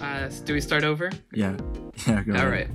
Uh, do we start over? Yeah, yeah, go All ahead. right.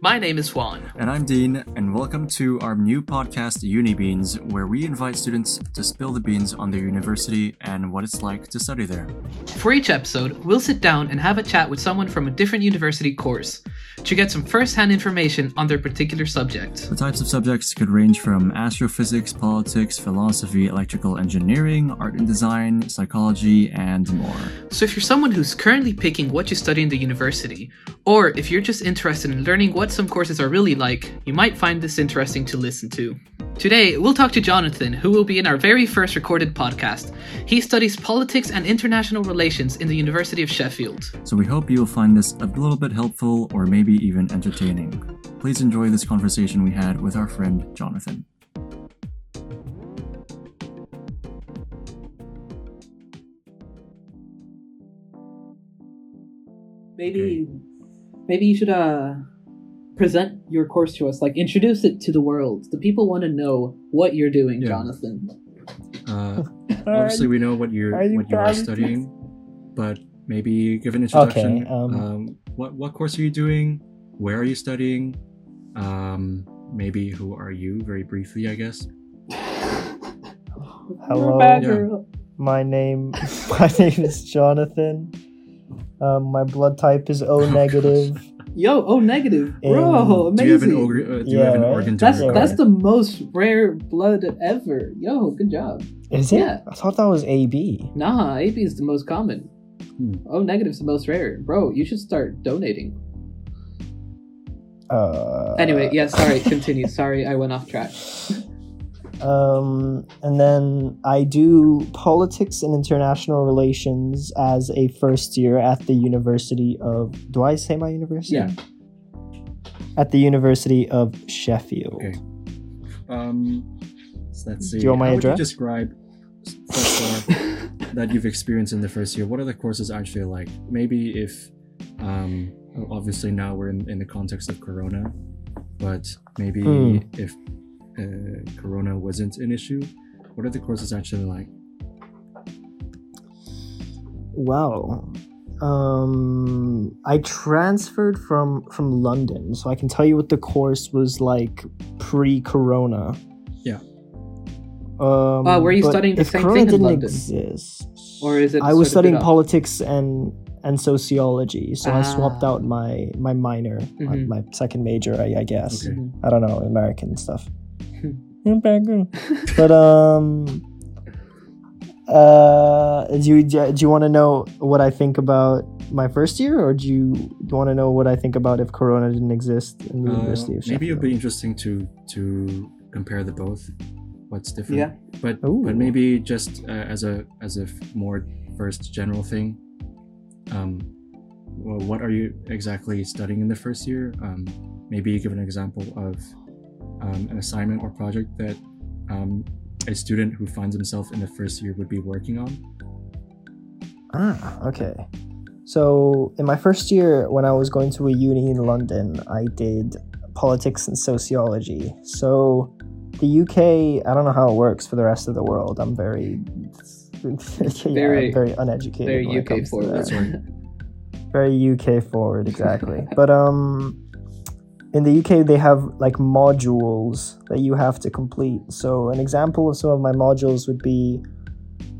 My name is Juan. And I'm Dean, and welcome to our new podcast, Uni Beans, where we invite students to spill the beans on their university and what it's like to study there. For each episode, we'll sit down and have a chat with someone from a different university course to get some first hand information on their particular subject. The types of subjects could range from astrophysics, politics, philosophy, electrical engineering, art and design, psychology, and more. So, if you're someone who's currently picking what you study in the university, or if you're just interested in learning what some courses are really like, you might find this interesting to listen to. Today, we'll talk to Jonathan, who will be in our very first recorded podcast. He studies politics and international relations in the University of Sheffield. So we hope you'll find this a little bit helpful or maybe even entertaining. Please enjoy this conversation we had with our friend Jonathan. Maybe, maybe you should uh present your course to us, like introduce it to the world. The people want to know what you're doing, Yeah. Jonathan. Uh, obviously, we know what you're you what you are studying, but maybe give an introduction. Okay, um, um, what what course are you doing? Where are you studying? Um, maybe who are you? Very briefly, I guess. Hello. You're a bad Yeah. girl. My name, my name is Jonathan. Um, my blood type is O negative. Yo, O negative, bro, Um, amazing. Do you have an, org- uh, do you have an right? organ that's donor that's card? the most rare blood ever. Yo, good job. Is it? Yeah. I thought that was AB. Nah, AB is the most common. Hmm. O negative is the most rare, bro. You should start donating. Uh, Anyway, yeah, sorry. Continue. sorry, I went off track. Um, and then I do politics and international relations as a first year at the University of. Do I say my university? Yeah. At the University of Sheffield. Okay. Um, so let's see. Do you want my How address? Would you describe so far that you've experienced in the first year? What are the courses actually like? Maybe if, um, obviously now we're in, in the context of Corona, but maybe Hmm. if uh, Corona wasn't an issue, what are the courses actually like? Wow. Um, I transferred from from London, so I can tell you what the course was like pre-corona. Yeah. Um, Uh, were you studying the same corona thing in didn't London? Exist, Or is it I was studying politics and and sociology, so I swapped Ah. out my my minor, my, Mhm. my second major, I, I guess. Okay. I don't know American stuff. Bad girl. but um, uh, do you do you want to know what I think about my first year, or do you, do you want to know what I think about if Corona didn't exist in the Uh, University of Sheffield? maybe it'd be interesting to to compare the both. What's different? Yeah. But Ooh. but maybe just uh, as a as a f- more first general thing. Um, well, what are you exactly studying in the first year? Um, maybe give an example of um, an assignment or project that um, a student who finds himself in the first year would be working on. Ah, okay. So in my first year, when I was going to a uni in London, I did politics and sociology. So the UK, I don't know how it works for the rest of the world. I'm very, yeah, Very- very uneducated. very UK forward. that. That's right. very UK forward, exactly. but um, in the UK they have like modules that you have to complete. So an example of some of my modules would be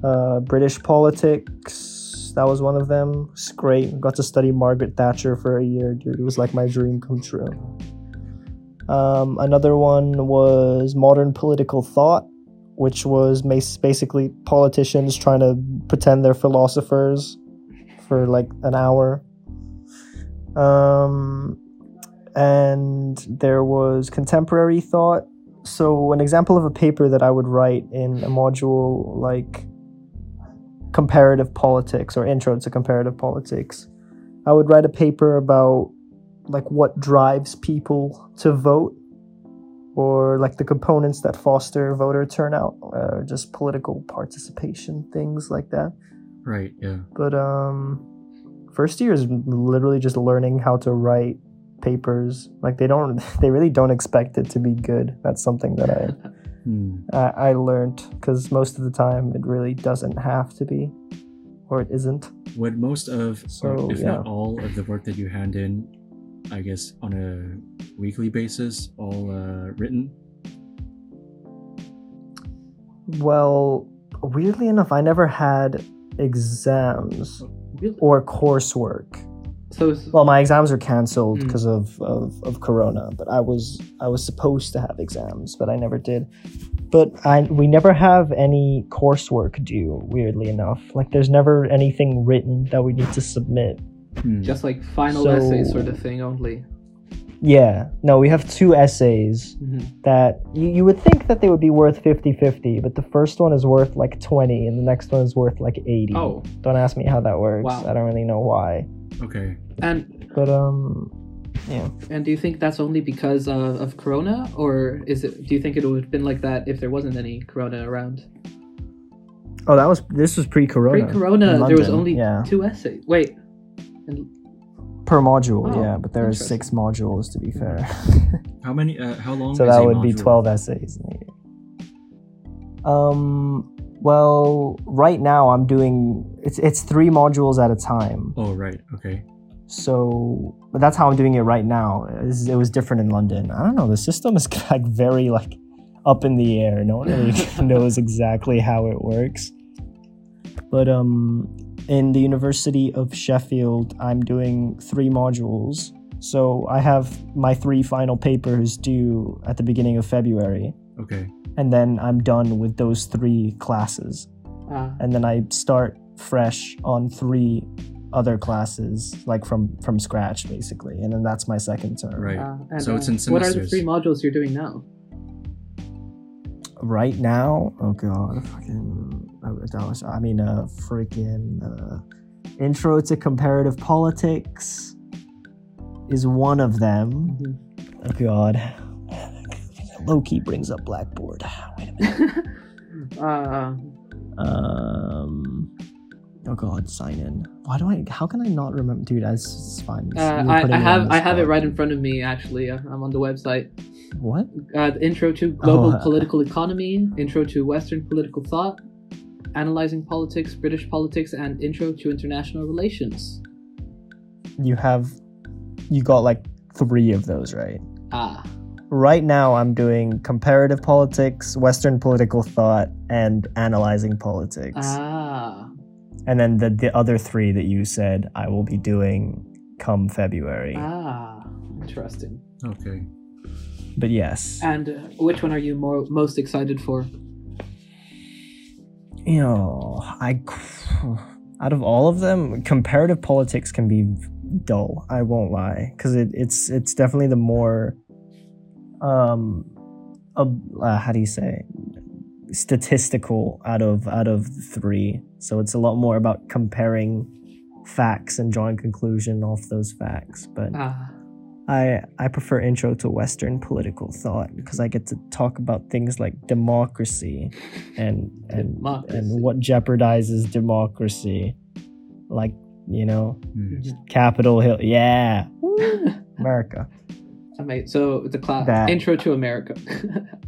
uh, British politics. That was one of them. It's great. Got to study Margaret Thatcher for a year. Dude, it was like my dream come true. Um, another one was modern political thought, which was basically politicians trying to pretend they're philosophers for like an hour. Um, and there was contemporary thought. So, an example of a paper that I would write in a module like comparative politics or intro to comparative politics, I would write a paper about like what drives people to vote or like the components that foster voter turnout or just political participation things like that Right. Yeah. but um first year is literally just learning how to write papers like they don't they really don't expect it to be good that's something that i Hmm. I, I learned because most of the time it really doesn't have to be, or it isn't. what most of, So, if yeah. not all of the work that you hand in, I guess on a weekly basis, all uh, written? Well, weirdly enough, I never had exams Really? or coursework. So Well, my exams were canceled Mm. because of, of, of Corona, but I was I was supposed to have exams, but I never did. But I we never have any coursework due. Weirdly enough, like there's never anything written that we need to submit. Hmm. just like final So- essay sort of thing only. Yeah, no, we have two essays Mhm. that you, you would think that they would be worth 50-50, but the first one is worth like 20 and the next one is worth like 80. Oh, Don't ask me how that works. Wow. I don't really know why. Okay. and But um yeah. and do you think that's only because of, of Corona, or is it? Do you think it would have been like that if there wasn't any Corona around? Oh, that was this was pre-corona. Pre-Corona, there was only yeah. two essays. Wait, and per module, Oh, yeah, but there are six modules to be fair. How many? Uh, how long? so is that a would be 12 essays in a year. Um well, right now I'm doing it's it's 3 modules at a time. Oh right. Okay. So, but that's how I'm doing it right now. It was, it was different in London. I don't know. The system is like very like up in the air. No one really knows exactly how it works. But um, in the University of Sheffield, I'm doing three modules. So I have my three final papers due at the beginning of February, Okay. and then I'm done with those three classes uh, and then I start fresh on three other classes, like from from scratch, basically, and then that's my second term. Right. uh, and, So it's uh, in What are the three modules you're doing now? Right now, oh god, fucking, that was, I mean, a freaking uh, intro to comparative politics is one of them. Mm-hmm. Oh god, Loki brings up Blackboard. Wait a minute. uh, Um. Oh god, sign in. Why do I? How can I not remember, dude? It's, it's fine. uh, I, I have on the I have it right in front of me. Actually, uh, I'm on the website. What? Uh, the intro to global Oh. political economy, intro to Western political thought, analyzing politics, British politics, and intro to international relations. You have, you got like three of those, right? Ah, Right now, I'm doing comparative politics, Western political thought, and analyzing politics. ah, and then the the other three that you said I will be doing come February. ah. Interesting. Okay. But yes, And uh, which one are you more most excited for? You know, I out of all of them, comparative politics can be dull. I won't lie, because it, it's it's definitely the more um, uh, how do you say statistical out of out of three. So it's a lot more about comparing facts and drawing conclusion off those facts. But Ah, I I prefer intro to Western political thought because I get to talk about things like democracy and and Democracy. and what jeopardizes democracy, like you know Hmm. Capitol Hill. Yeah, America. Amazing. So the class That- intro to America.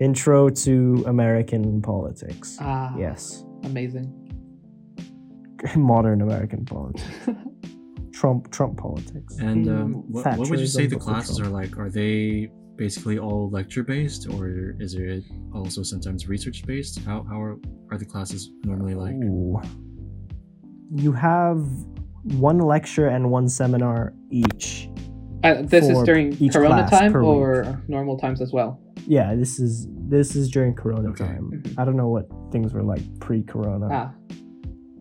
Intro to American politics. ah, Yes, Amazing. modern American politics. Trump Trump politics. And um, what, what would you say the classes Trump. are like? Are they basically all lecture based, or is it also sometimes research based? How how are, are the classes normally like? Ooh. You have one lecture and one seminar each. Uh, this is during each Corona time per or normal times as well. Yeah, this is this is during Corona Okay. time. Mhm. I don't know what things were like pre-Corona. Ah,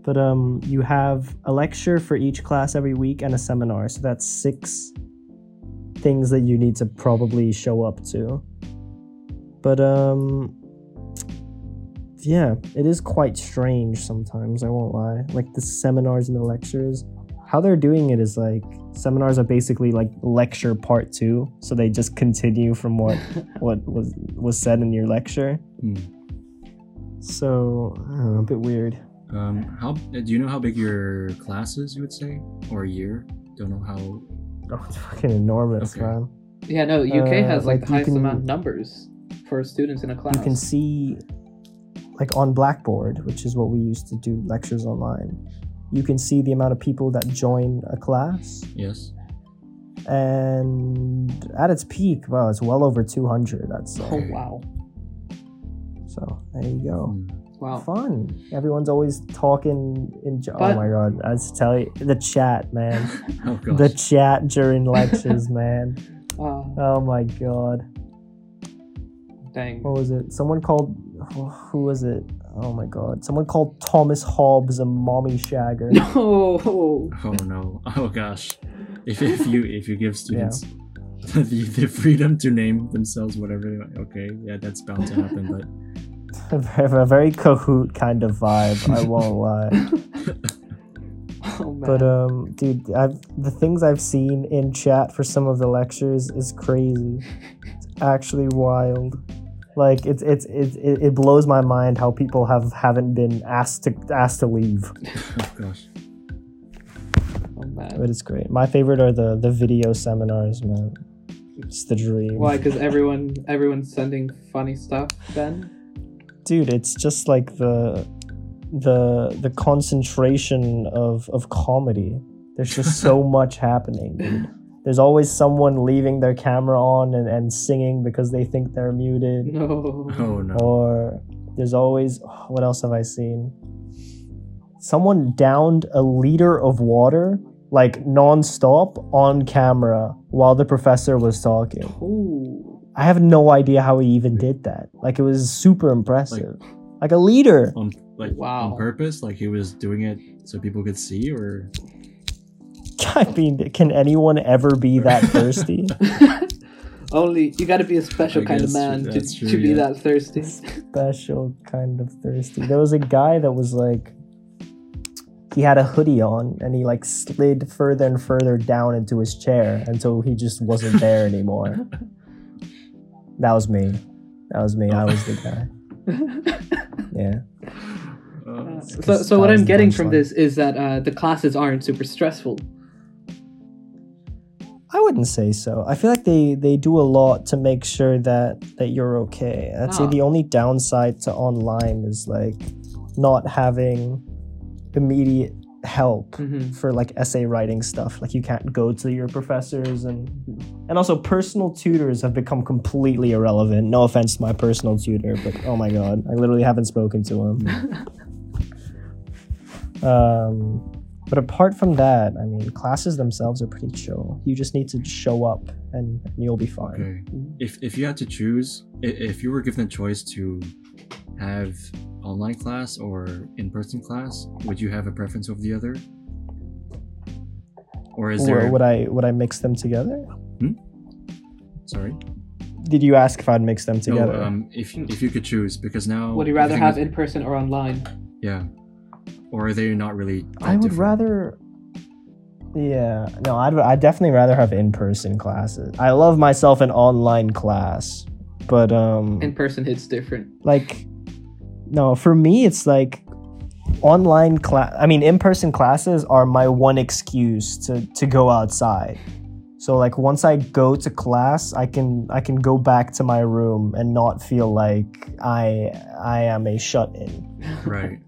But um you have a lecture for each class every week and a seminar. So that's six things that you need to probably show up to. But um yeah, it is quite strange sometimes, I won't lie. Like the seminars and the lectures, how they're doing it is like seminars are basically like lecture part 2, so they just continue from what what was was said in your lecture. Hmm. So, I don't know, a bit weird. Um, how do you know how big your class is? You would say, or a year? Don't know how. Oh, it's fucking enormous, Okay. man. yeah. No, UK Uh, has like, like, the highest can- amount of numbers for students in a class. you can see like on blackboard which is what we used to do lectures online you can see the amount of people that join a class Yes. and at its peak well it's well over 200 that's Oh wow, so there you go Mm. wow. fun everyone's always talking in oh But- my god i just tell you the chat man Oh gosh. the chat during lectures man Uh, oh my god dang. what was it? Someone called who was it? Oh my god! Someone called Thomas Hobbes a mommy shagger. No. Oh no! Oh gosh! If, if you if you give students the, the freedom to name themselves whatever, they want, okay, yeah, that's bound to happen. But a very, a Kahoot kind of vibe. I won't lie. Oh. But um, dude, I've the things I've seen in chat for some of the lectures is crazy. It's actually wild. Like it's it's it, it, it blows my mind how people have haven't been asked to asked to leave. oh gosh, oh man. But it's great. My favorite are the the video seminars, man. It's the dream. Why? Because everyone everyone's sending funny stuff. Then. Dude it's just like the the the concentration of of comedy there's just so much happening dude there's always someone leaving their camera on and, and singing because they think they're muted No. oh no! or there's always what else have i seen someone downed a liter of water like non-stop on camera while the professor was talking Ooh. I have no idea how he even did that like it was super impressive like a leader. On like Wow. on purpose, like he was doing it so people could see, or I mean, can anyone ever be that thirsty? Only you got to be a special I kind of man to, true, to be yeah. that thirsty. Special kind of thirsty. There was a guy that was like, he had a hoodie on and he like slid further and further down into his chair until he just wasn't there anymore. That was me. That was me. I was the guy. Yeah. uh, so, so what I'm getting from this is that uh, the classes aren't super stressful. I wouldn't say so. I feel like they they do a lot to make sure that that you're okay. I'd say Ah. the only downside to online is like not having immediate help Mhm. for like essay writing stuff. Like you can't go to your professors and and also personal tutors have become completely irrelevant. No offense to my personal tutor, but oh my god, I literally haven't spoken to him. um but apart from that, I mean, classes themselves are pretty chill. You just need to show up and, and you'll be fine. okay. If if you had to choose, if you were given a choice to have online class or in-person class, would you have a preference over the other? Or is Or there? would I would I mix them together? Hmm? Sorry. Did you ask if I'd mix them together? No, um, if if you could choose, because now Would you rather have is- in person or online? Yeah. Or are they not really? that I would different? rather. Yeah, no, I'd, I'd definitely rather have in person classes. I love myself an online class, but um, In person hits different. like, no, for me it's like online class. I mean, in person classes are my one excuse to to go outside. So like once I go to class, I can I can go back to my room and not feel like I I am a shut in Right.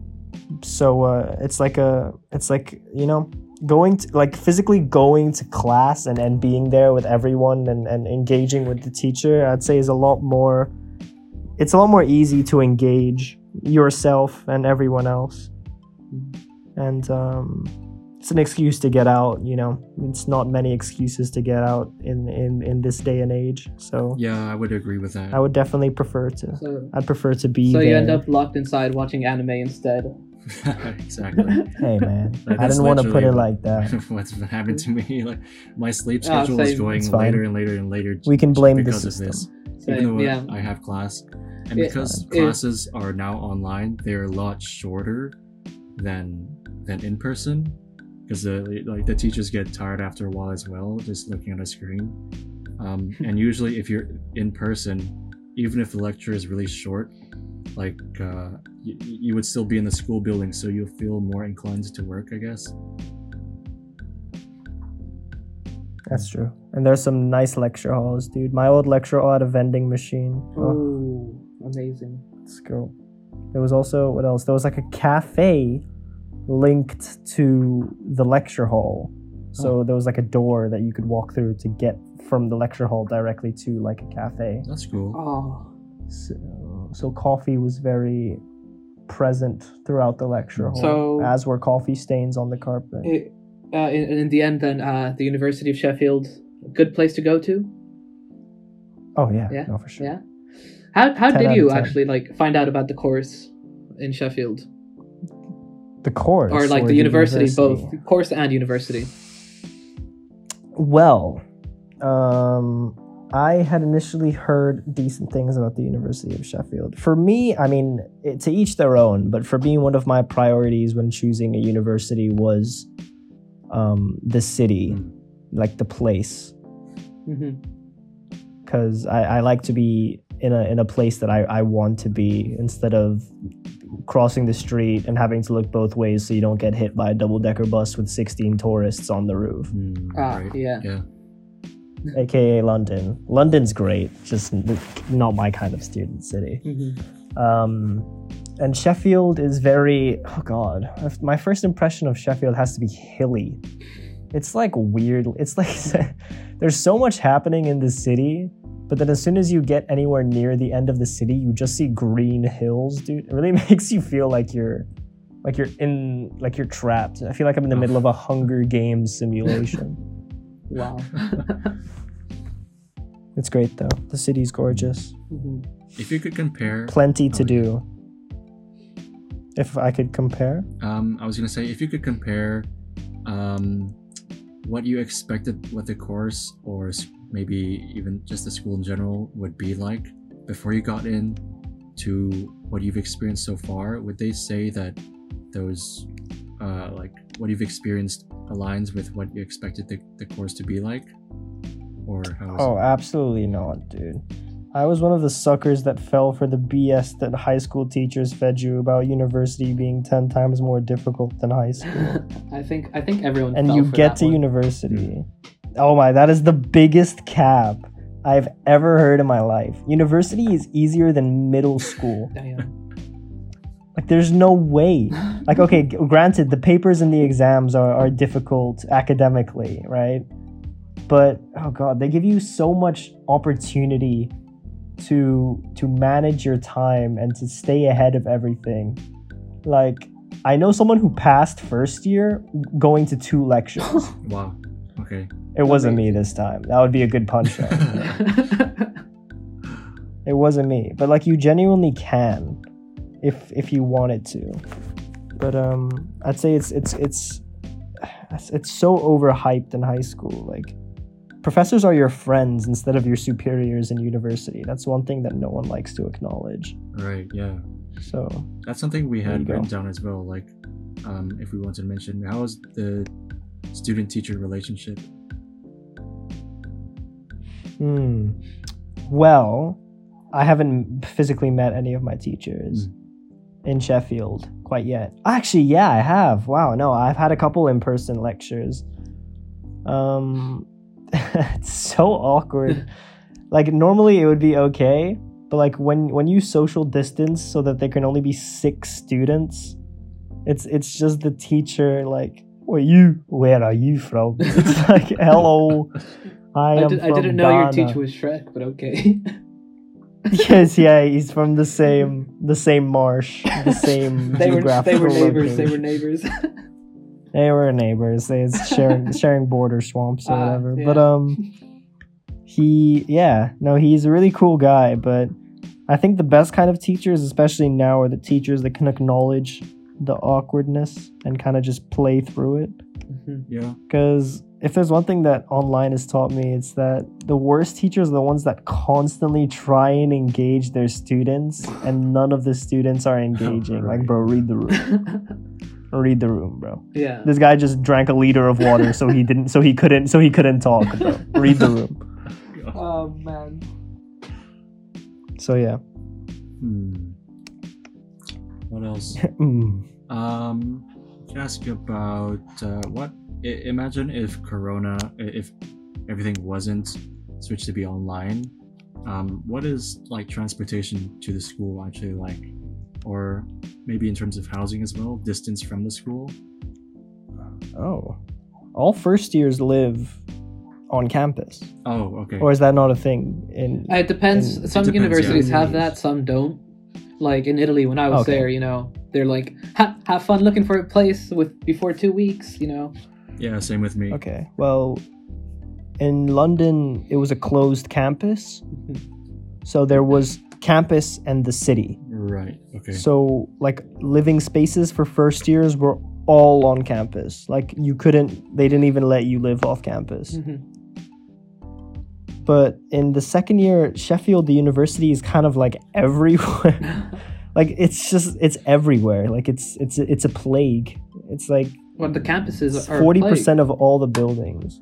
so uh, it's like a it's like you know going to like physically going to class and, and being there with everyone and, and engaging with the teacher i'd say is a lot more it's a lot more easy to engage yourself and everyone else and um, it's an excuse to get out you know it's not many excuses to get out in in, in this day and age so Yeah, I would agree with that. i would definitely prefer to So, i'd prefer to be so there you end up locked inside watching anime instead. exactly. hey man Like, i didn't want to put it like that What's happened to me? Like my sleep Ah, schedule is going later and later and later. We can just blame the because of system. This. So, Even though yeah. I have class, and It- because it- classes are now online, they're a lot shorter than than in person. Because the like the teachers get tired after a while as well, just looking at a screen. Um, and usually, if you're in person, even if the lecture is really short, like uh, you, you would still be in the school building, so you'll feel more inclined to work, I guess. That's true. And there's some nice lecture halls, dude. My old lecture hall had a vending machine. Oh, Amazing. Let's go. There was also what else? There was like a cafe linked to the lecture hall. So there was like a door that you could walk through to get from the lecture hall directly to like a cafe. That's cool. Oh, So, so coffee was very present throughout the lecture hall, So- as were coffee stains on the carpet. it, uh, in, in the end, then uh, the University of Sheffield, a good place to go to. oh yeah, Yeah, no for sure. Yeah. How how did you actually like find out about the course in Sheffield The course or like the, university, both course and university? Well, um, I had initially heard decent things about the University of Sheffield. For me, I mean, it, to each their own, but for me, one of my priorities when choosing a university was um, the city, Mm. like the place, hmm because I, I like to be in a, in a place that I, I want to be instead of crossing the street and having to look both ways so you don't get hit by a double decker bus with 16 tourists on the roof. Mm, Ah, right. yeah. Yeah. aka London. London's great, just not my kind of student city. hmm Um, and Sheffield is very oh god. My first impression of Sheffield has to be hilly. It's like weird. It's like there's so much happening in the city, but then as soon as you get anywhere near the end of the city, you just see green hills, dude. It really makes you feel like you're like you're in like you're trapped. I feel like I'm in the middle of a Hunger Games simulation. Wow. it's great though. The city's gorgeous. Mhm. If you could compare, plenty to Oh, yeah. do. If I could compare, um, I was gonna say if you could compare, um, what you expected what the course or maybe even just the school in general would be like before you got in to what you've experienced so far, would they say that those, uh, like what you've experienced aligns with what you expected the, the course to be like, or how? Oh, absolutely not, dude. I was one of the suckers that fell for the BS that high school teachers fed you about university being 10 times more difficult than high school. I think I think everyone. and fell you for get that to one. university. Hmm. Oh my, that is the biggest cap I've ever heard in my life. University is easier than middle school. Damn. Like, there's no way. like okay granted the papers and the exams are, are difficult academically right but oh god they give you so much opportunity to to manage your time and to stay ahead of everything. Like i know someone who passed first year going to two lectures. Wow. Okay. it wasn't me this time. That would be a good punch it wasn't me. But like you genuinely can if if you wanted to. But um i'd say it's it's it's, it's so overhyped in high school. Like professors are your friends instead of your superiors in university that's one thing that no one likes to acknowledge Right. Yeah. so That's something we had you go. written down as well. Like, um, if we wanted to mention, how is the student-teacher relationship? hmm. well i haven't physically met any of my teachers in sheffield quite yet actually yeah i have wow no i've had a couple in-person lectures um it's so awkward like normally it would be okay but like when when you social distance so that there can only be six students it's it's just the teacher like where you where are you from it's like hello i, I, am did, I from didn't know your teacher was Shrek, but okay. yes yeah he's from the same the same marsh the same they were they were neighbors. They were neighbors. They were neighbors. They was sharing sharing border swamps or Ah, whatever. yeah. But um, he yeah no he's a really cool guy. But I think the best kind of teachers, especially now, are the teachers that can acknowledge the awkwardness and kind of just play through it. Mhm. Yeah. Because if there's one thing that online has taught me, it's that the worst teachers are the ones that constantly try and engage their students, and none of the students are engaging. Like, bro, read the room. read the room, bro. yeah. This guy just drank a liter of water, so he didn't, so he couldn't, so he couldn't talk, bro. Read the room. Oh man. So yeah. Hmm. What else? Mm. Um, can I ask you about uh, what? I- imagine if Corona, if everything wasn't switched to be online, Um, what is like transportation to the school actually like, or maybe in terms of housing as well, distance from the school? Oh, all first years live on campus, Oh, okay. or is that not a thing? In Uh, It depends. in- some depends, yeah. universities have that, some don't. Like in Italy, when I was Okay. there, you know, they're like, ha- "Have fun looking for a place with before two weeks," you know. yeah, same with me. okay, well, in London it was a closed campus, so there was campus and the city. Right. Okay. So like living spaces for first years were all on campus. Like you couldn't they didn't even let you live off campus. Mhm. But in the second year, Sheffield the university is kind of like everywhere. like it's just it's everywhere. Like it's it's it's a plague. It's like What the campuses are forty percent of all the buildings.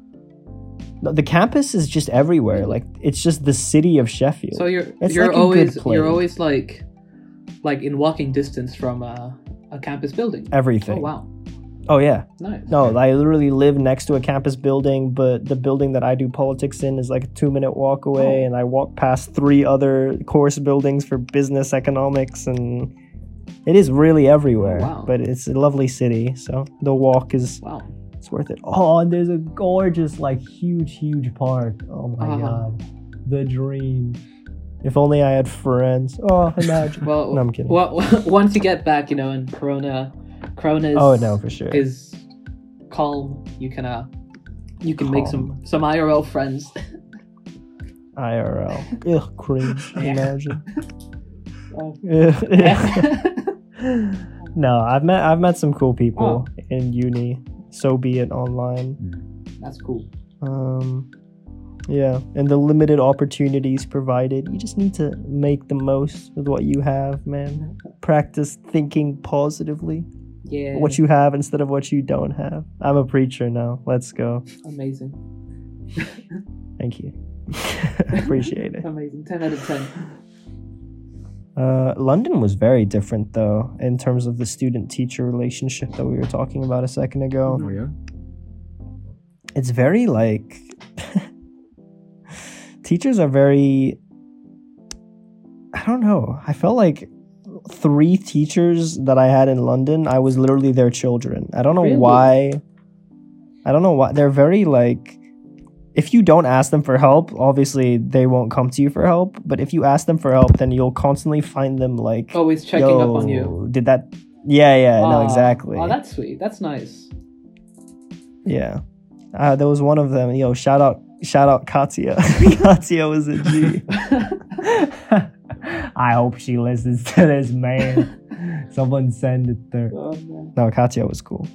No, the campus is just everywhere. Like it's just the city of Sheffield. So you're It's you're like always you're always like like in walking distance from a, a campus building. Everything. Oh wow, Oh yeah. nice. No, I literally live next to a campus building, but the building that I do politics in is like a two minute walk away, Oh. and I walk past three other course buildings for business economics, and it is really everywhere. Oh, wow. But it's a lovely city, so the walk is Wow. it's worth it. Oh, and there's a gorgeous, like huge, huge park. Oh my Uh-huh. god, the dream. If only I had friends. Oh, imagine. Well, No, I'm kidding. Well, once you get back, you know, and Corona, Corona is oh no, for sure. is calm. You can uh, you can make some some IRL friends. IRL. Ugh, cringe. Imagine. Oh. no, I've met I've met some cool people Oh. in uni. So be it online. That's cool. Um, yeah, and the limited opportunities provided, you just need to make the most with what you have, man. Practice thinking positively. Yeah. What you have instead of what you don't have. I'm a preacher now. Let's go. amazing. Thank you. Appreciate it. Amazing. Ten out of ten. Uh, London was very different, though, in terms of the student teacher relationship that we were talking about a second ago. Oh yeah. It's very like. teachers are very. I don't know. I felt like three teachers that I had in London, I was literally their children. I don't know Really? why. I don't know why. They're very like. If you don't ask them for help, obviously they won't come to you for help. But if you ask them for help, then you'll constantly find them like Always checking up on you. Did that? Yeah, yeah, no, ah, exactly. Oh, that's sweet. That's nice. yeah. Uh, there was one of them. Yo, shout out, shout out, Katya. Katya was a G. I hope she listens to this, man. Someone send it there. Oh. No, Katya was cool.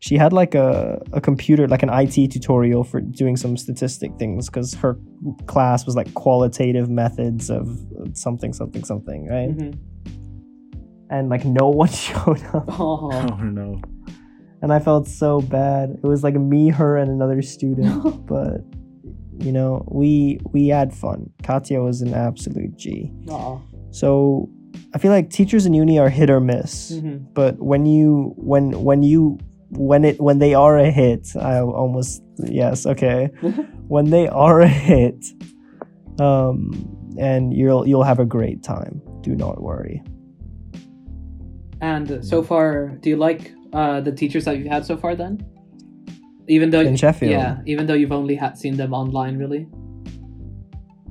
She had like a, a computer, like an IT tutorial for doing some statistic things because her class was like qualitative methods of something, something, something, right? Mhm. And like no one showed up. Oh. Oh no. And I felt so bad. It was like me, her, and another student. but you know, we we had fun. Katya was an absolute G. Aw. So I feel like teachers in uni are hit or miss. Mhm. But when you when when you when it when they are a hit, I almost yes okay. when they are a hit, um, and you'll you'll have a great time. Do not worry. And so far, do you like uh, the teachers that you've had so far? Then, even though In Sheffield? yeah, even though you've only had seen them online, really.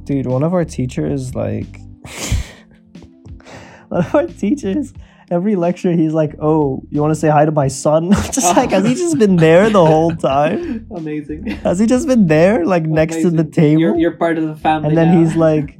Dude, one of our teachers, like, one of our teachers, every lecture, he's like, "Oh, you want to say hi to my son?" Just like, has he just been there the whole time? Amazing. Has he just been there, like, next to the table? You're, you're part of the family. and then now. he's like,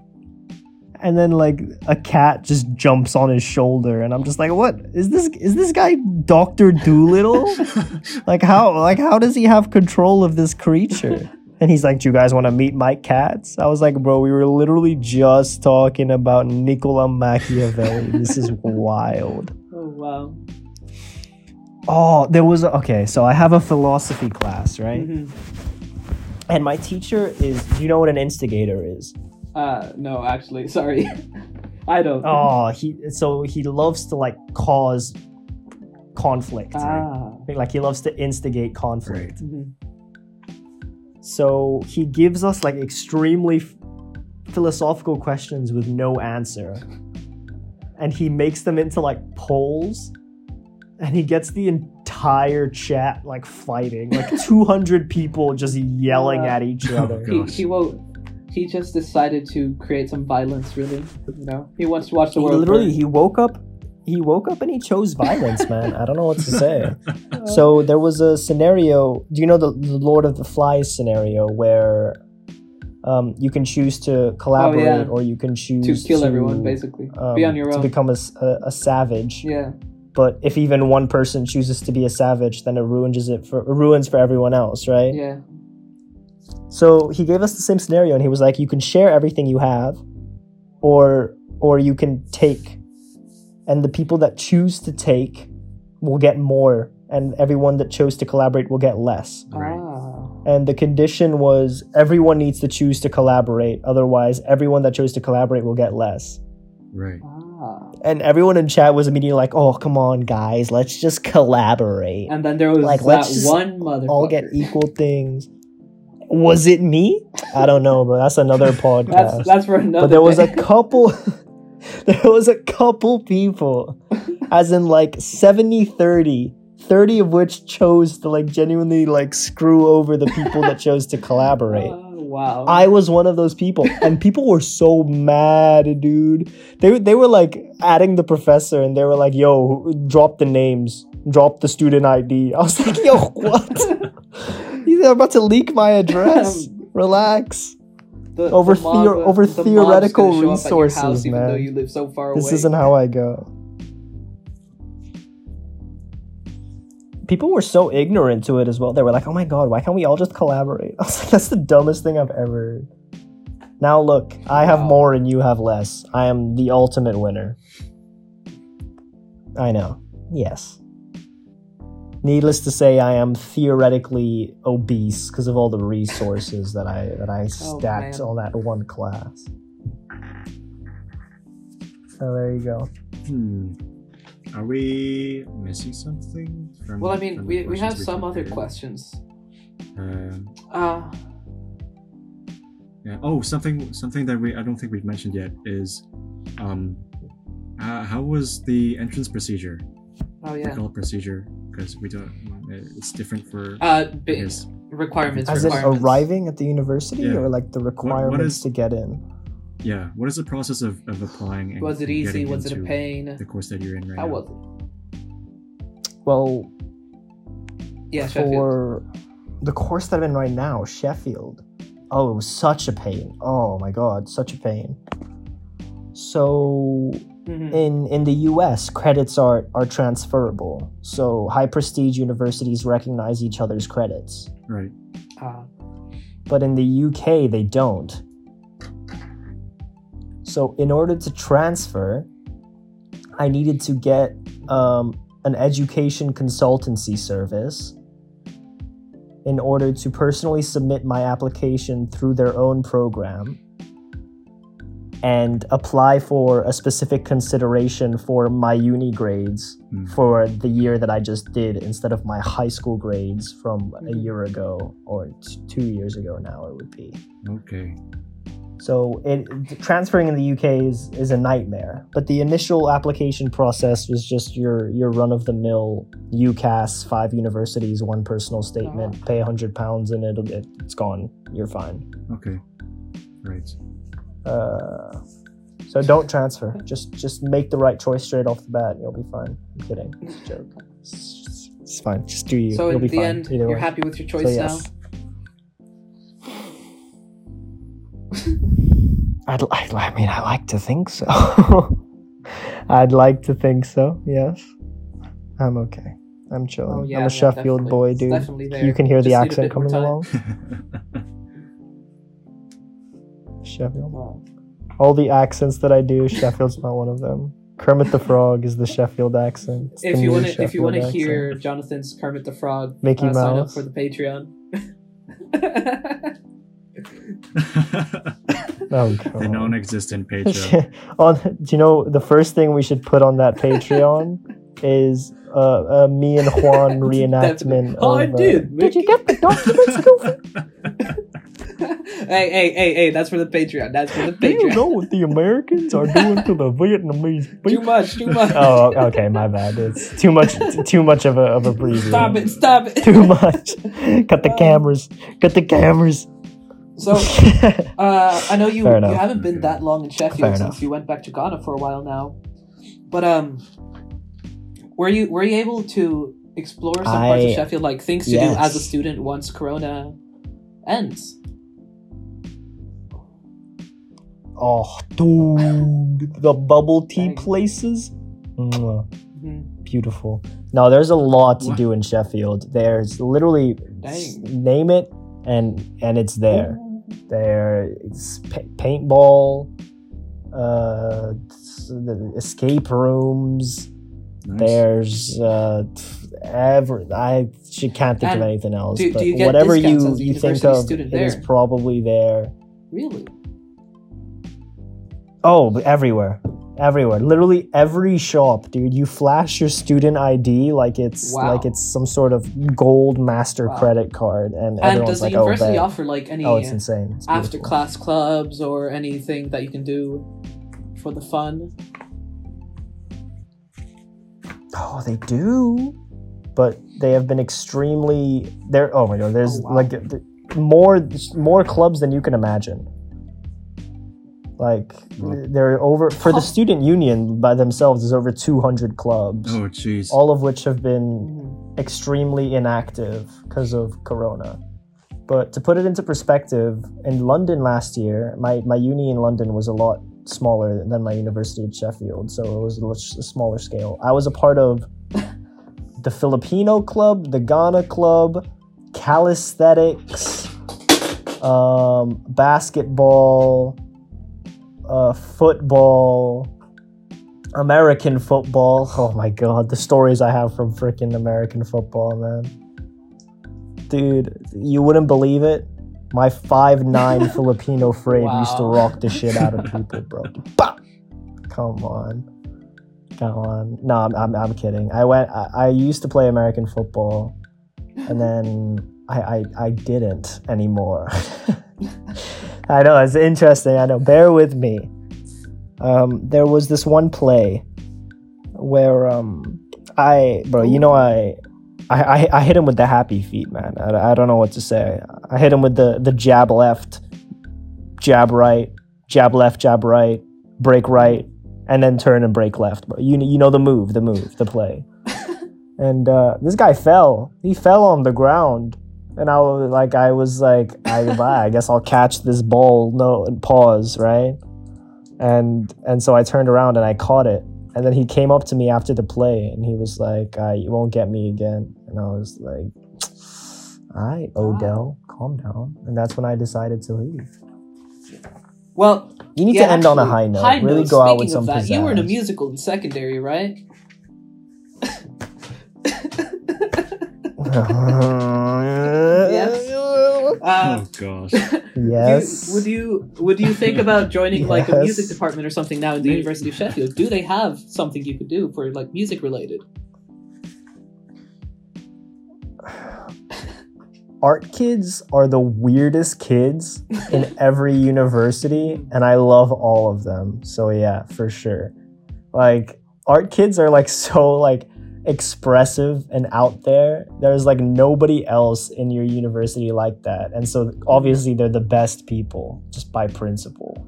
and then like a cat just jumps on his shoulder, and I'm just like, "What is this? Is this guy Doctor Dolittle? like how? Like how does he have control of this creature?" And he's like, "Do you guys want to meet my cats?" I was like, "Bro, we were literally just talking about Niccolo Machiavelli. this is wild." oh wow. Oh, there was a, okay. So I have a philosophy class, right? Mhm. And my teacher is. Do you know what an instigator is? Uh, no, actually, sorry, I don't. Oh, he. So he loves to like cause conflict. right? Ah. Like he loves to instigate conflict. Mhm. So he gives us like extremely f- philosophical questions with no answer. And he makes them into like polls. And he gets the entire chat like fighting. Like 200 people just yelling Uh, at each Oh, other. God. He, he won't. He just decided to create some violence. Really, you know. He wants to watch the He world. literally burn. he woke up he woke up and he chose violence, man. I don't know what to say. So there was a scenario. Do you know the, the Lord of the Flies scenario where um, you can choose to collaborate Oh, yeah. or you can choose to kill everyone, basically. um, Be on your own, to own. become a savage. yeah. But if even one person chooses to be a savage, then it ruins it for it ruins for everyone else, right? Yeah. So he gave us the same scenario, and he was like, "You can share everything you have, or or you can take, and the people that choose to take will get more, and everyone that chose to collaborate will get less." Right. Ah. And the condition was everyone needs to choose to collaborate, otherwise, everyone that chose to collaborate will get less. Right. Ah. And everyone in chat was immediately like, "Oh, come on, guys, let's just collaborate, And then there was Like, that let's just one motherfucker. all get equal things." Was it me? I don't know, but That's another podcast. That's that's for another. but there was a couple there was a couple people as in like 70 30 30 of which chose to like genuinely like screw over the people that chose to collaborate Ah, wow. I was one of those people, and people were so mad, dude. They they were like adding the professor, and they were like, "Yo, drop the names, drop the student ID." I was like, "Yo, what? They're about to leak my address. Relax. The- over the mob- theo- over the theoretical gonna show up at your resources, house man. you live so far This isn't how I go." People were so ignorant to it as well. They were like, "Oh my god, why can't we all just collaborate?" I was like, "That's the dumbest thing I've ever." Now look, I have Wow. more and you have less. I am the ultimate winner. I know. Yes. Needless to say, I am theoretically obese because of all the resources that I that I Oh, stacked man. on that one class. So there you go. Hmm. Are we missing something? From, Well, I mean, we, we have questions some other prepared? questions. Um, Uh, yeah. Oh, something something that we I don't think we've mentioned yet is, um, uh, how was the entrance procedure? oh Like yeah. all procedure because we don't. It's different for. Uh, I bi- guess. requirements. As in requirements. arriving at the university Yeah. or like the requirements is- to get in? Yeah. What is the process of, of applying? And Was it easy? Was it a pain? The course that you're in right How now. How was it? Well, Yeah, Sheffield. for the course that I'm in right now, Sheffield. Oh, it was such a pain. Oh my god, such a pain. So Mhm. in in the US, credits are are transferable. So high prestige universities recognize each other's credits. Right. Ah, But in the UK, they don't. So in order to transfer, I needed to get um, an education consultancy service in order to personally submit my application through their own program and apply for a specific consideration for my uni grades Hmm. for the year that I just did instead of my high school grades from a Mhm. year ago or t- two years ago now it would be. Okay. So it transferring in the UK is, is a nightmare. But the initial application process was just your your run of the mill UCAS, five universities, one personal statement, pay hundred pounds and it'll it, it's gone. You're fine. Okay. Right. Uh, so don't transfer. Just just make the right choice straight off the bat. You'll be fine. I'm kidding. It's a joke. It's, it's fine. Just do you. so You'll in be the fine. end, Either you're way. happy with your So choice now. I'd, I'd, I mean, I like to think so. I'd like to think so. Yes, I'm okay. I'm chilling. Oh, yeah, I'm a Sheffield boy, dude. You can hear the Just a accent coming along. Sheffield. Oh. All the accents that I do, Sheffield's not one of them. Kermit the Frog is the Sheffield accent. It's If you want to, if you want to hear Jonathan's Kermit the Frog, Mickey uh, sign up for the Patreon. oh, come the on. non-existent Patreon. on, do you know the first thing we should put on that Patreon is uh, uh, me and Juan reenactment. Oh, I of, uh, did, Did you get the documents, Goofy? hey, hey, hey, hey! That's for the Patreon. That's for the Do you know what the Americans are doing to the Vietnamese Too much, too much. Oh, okay, my bad. It's too much. Too much of a of a preview. Stop it! Stop it! Too much. Cut the Um, cameras. Cut the cameras. So, uh, I know you you haven't been that long in Fair Sheffield since enough. you went back to Ghana for a while now, but um, were you were you able to explore some parts of Sheffield, like things to do as a student once Corona ends? Oh, dude, the bubble tea Dang. places. Mwah. Mhm. Beautiful. No, there's a lot to do in Sheffield. There's literally name it and and it's there. There's pa- paintball, uh, escape rooms. Nice. There's uh, ever I she can't think And of anything else. do- do but you get whatever you you think of, it is there? probably there. Really? Oh, everywhere. Everywhere. Literally every shop, dude. You flash your student ID like it's Wow. like it's some sort of gold master Wow. credit card and, And everyone's does the like, oh, university bet. offer like any oh, it's insane. It's after class clubs or anything that you can do for the fun? Oh, they do. But they have been extremely there oh my god, there's Oh, wow. like more more clubs than you can imagine. Like Wow. there are over for the student union by themselves there's over 200 clubs. Oh, jeez. all of which have been extremely inactive because of corona but to put it into perspective in london last year my, my uni in london was a lot smaller than my university at sheffield so it was a, much smaller scale i was a part of the filipino club the ghana club calisthenics um, basketball uh, football American football. Oh my god, the stories I have from freaking American football, man. Dude, you wouldn't believe it. My five nine Filipino frame used to rock the shit out of people, bro. Bah! Come on. Come on. No, I'm, I'm, I'm kidding. I went I, I used to play American football and then I, I, I didn't anymore. I know, it's interesting. I know. Bear with me um, there was this one play where um, I, bro, you know, I, I, I, I hit him with the happy feet, man. I, I don't know what to say. I hit him with the the jab left, jab right, jab left, jab right, break right, and then turn and break left. But you you know the move, the move, the play. and uh, this guy fell. He fell on the ground. And I was like, I was like, I, I guess I'll catch this ball. No, and pause, right? and and so I turned around and I caught it. And then he came up to me after the play and he was like, uh, "You won't get me again." And I was like, "All right, Odell, calm down." And that's when I decided to leave. Well, You need yeah, to end on a high note. high really note, go out with some that, You were in a musical in secondary, right? Yes. Uh, oh gosh. yes. You, would you would you think about joining like a music department or something now in the Maybe. University of Sheffield? Do they have something you could do for like music related? art kids are the weirdest kids in every university and i love all of them so yeah for sure like art kids are like so like expressive and out there there's like nobody else in your university like that and so obviously they're the best people just by principle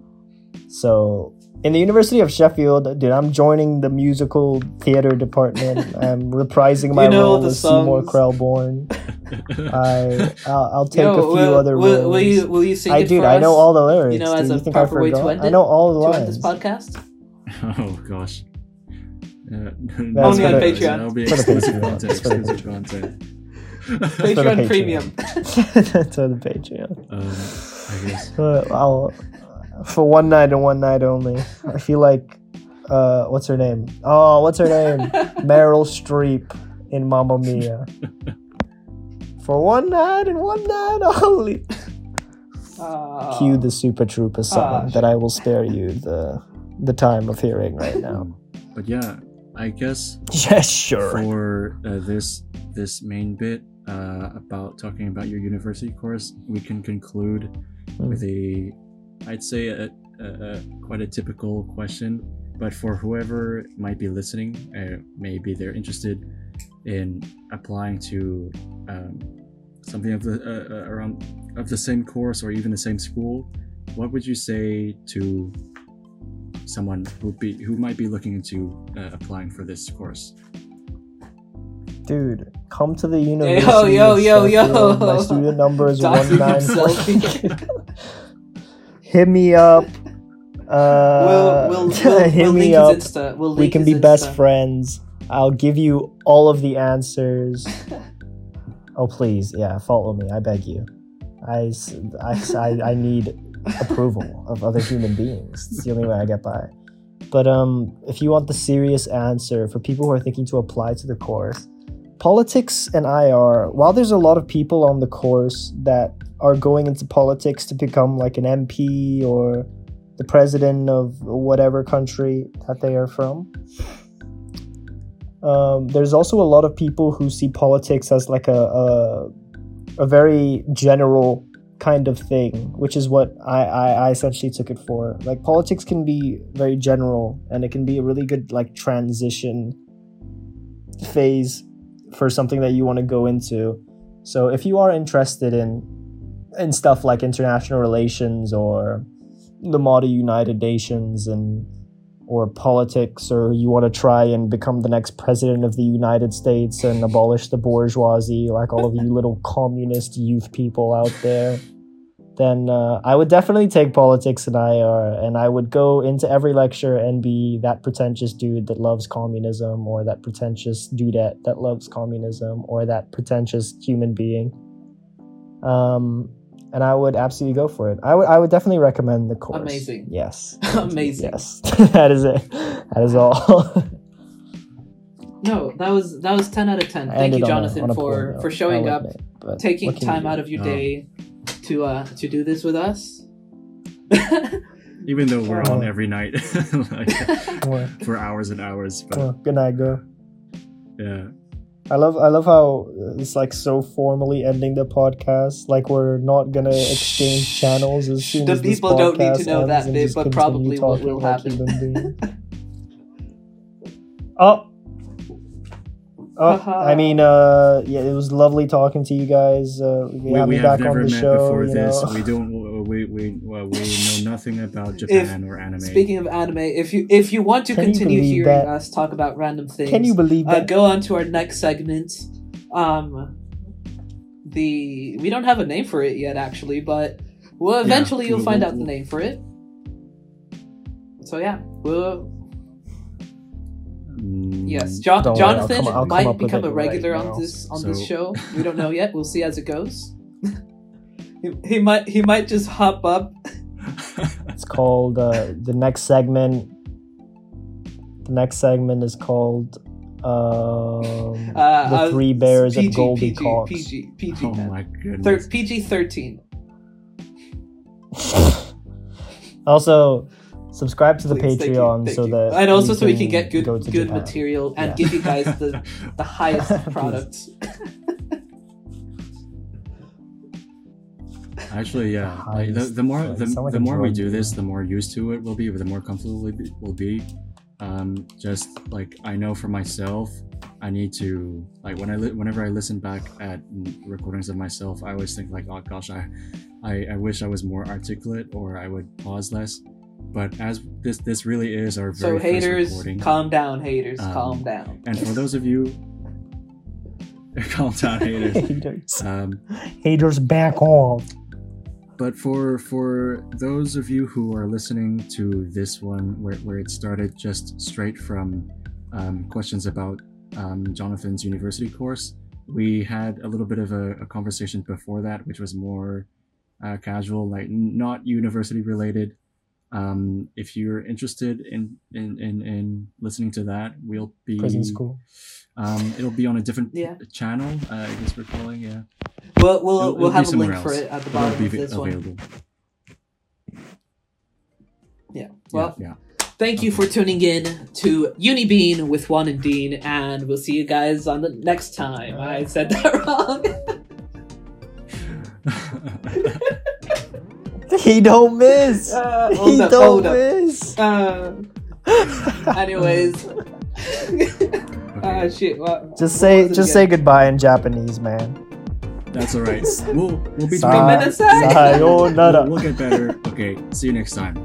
so in the University of Sheffield, dude, I'm joining the musical theater department. I'm reprising my You know role as Seymour songs. Krelborn. I I'll, I'll take Yo, a few will, other will, roles. will you will you sing I it dude, for I know us all the lyrics. you know, dude. as a you think I proper way to forgot? end I know all the to end this podcast? oh gosh. Uh, Only on Patreon. That'll be for the exclusive Patreon. content. It's for the Exclusive content. Patreon premium. That's for the Patreon. um, I guess. Uh, I'll for one night and one night only. I feel like uh, what's her name? Oh, what's her name? Meryl Streep in Mamma Mia. For one night and one night only. Uh, Cue the Super Trooper song Ah, that I will spare you the the time of hearing right now. But yeah, I guess Yes, sure. for uh, this this main bit, uh, about talking about your university course, we can conclude Hmm. with a, I'd say a, a, a quite a typical question, but for whoever might be listening, uh, maybe they're interested in applying to um, something of the uh, uh, around of the same course or even the same school. What would you say to someone who be who might be looking into uh, applying for this course? Dude, come to the university. yo, yo, yo, yo. My student number is Talking one nine four. himself. Hit me up. Uh, we'll we'll, we'll, hit we'll me link up. his Insta. We'll We can his be best friends. I'll give you all of the answers. oh please, yeah, follow me. I beg you. I I I need approval of other human beings. It's the only way I get by. But um, if you want the serious answer for people who are thinking to apply to the course, politics and IR. While there's a lot of people on the course that are going into politics to become like an MP or the president of whatever country that they are from. Um, there's also a lot of people who see politics as like a, a a very general kind of thing, which is what I, I, I essentially took it for. Like politics can be very general, and it can be a really good like transition phase for something that you want to go into. So if you are interested in in stuff like international relations or the model United Nations and or politics or you want to try and become the next president of the United States and abolish the bourgeoisie like all of you little communist youth people out there then uh, I would definitely take politics and IR and I would go into every lecture and be that pretentious dude that loves communism or that pretentious dudette that loves communism or that pretentious human being. Um, and I would absolutely go for it. I would I would definitely recommend the course. Amazing. Yes. Amazing. Yes. that is it. That is all. No, that was that was ten out of ten. I Thank you, ended on a- Jonathan, on a for poor note, for showing up, admit, taking time out of your Oh. day to uh to do this with us. Even though we're on Oh. every night, like, for hours and hours, come but on. Good night, girl. yeah. I love I love how it's like so formally ending the podcast. Like we're not gonna exchange channels as soon The as this people don't need to know that and bit, but probably what will happen. human beings. oh. Oh, Haha. I mean, uh, yeah, it was lovely talking to you guys. Uh, we, We, have we me have back on never the met show. before you this. know. We don't. We we well, we know nothing about Japan or anime. Speaking of anime, if you if you want to Can continue hearing that? us talk about random things, Can you believe uh, that? go on to our next segment. Um, the we don't have a name for it yet, actually, but well, eventually you'll find we'll- out the name for it. So yeah, we'll Mm, yes, jo- Don't worry, I'll Jonathan come- I'll come might become a regular right on now. this on this show. We don't know yet. We'll see as it goes. He, he might he might just hop up. It's called uh, the next segment. The next segment is called um, Uh, the uh, Three Bears PG, of Goldie PG, Cox. PG, PG, oh man. my Thir- goodness. PG thirteen. also, subscribe to the Please, thank you, Patreon thank so you. that and also we so we can get good go to good Japan. material and Yeah. give you guys the the highest Please. products. Actually, yeah. Like, the, the more the, sound the more we do this, the more used to it we'll be, the more comfortable we be- we'll be. Um, just like I know for myself, I need to like when I li- whenever I listen back at recordings of myself, I always think like, oh gosh, I, I I wish I was more articulate or I would pause less. But as this this really is our So very first haters, recording, calm down, haters, Um, calm down. and for those of you, calm down, haters. Haters. Um, Haters back off. But for for those of you who are listening to this one, where, where it started just straight from um, questions about um, Jonathan's university course, we had a little bit of a, a conversation before that, which was more uh, casual, like not university related. Um, if you're interested in, in in in listening to that, we'll be Prison school. Um, it'll be on a different Yeah. channel. Uh, I guess we're calling yeah. We'll we'll, It'll- we'll it'll have a somewhere link for it at the It'll bottom be of this one. available. Yeah. Yeah, Well, yeah. Thank you for tuning in to Unibean with Juan and Dean, and we'll see you guys on the next time. I said that wrong. He don't miss. Uh, he up, don't miss. Uh, anyways. Ah, shit. What, Just what say just again? say goodbye in Japanese, man. That's all right. We'll we'll be Sa- doing minutes? Sayonara. We'll, we'll get better. Okay. See you next time.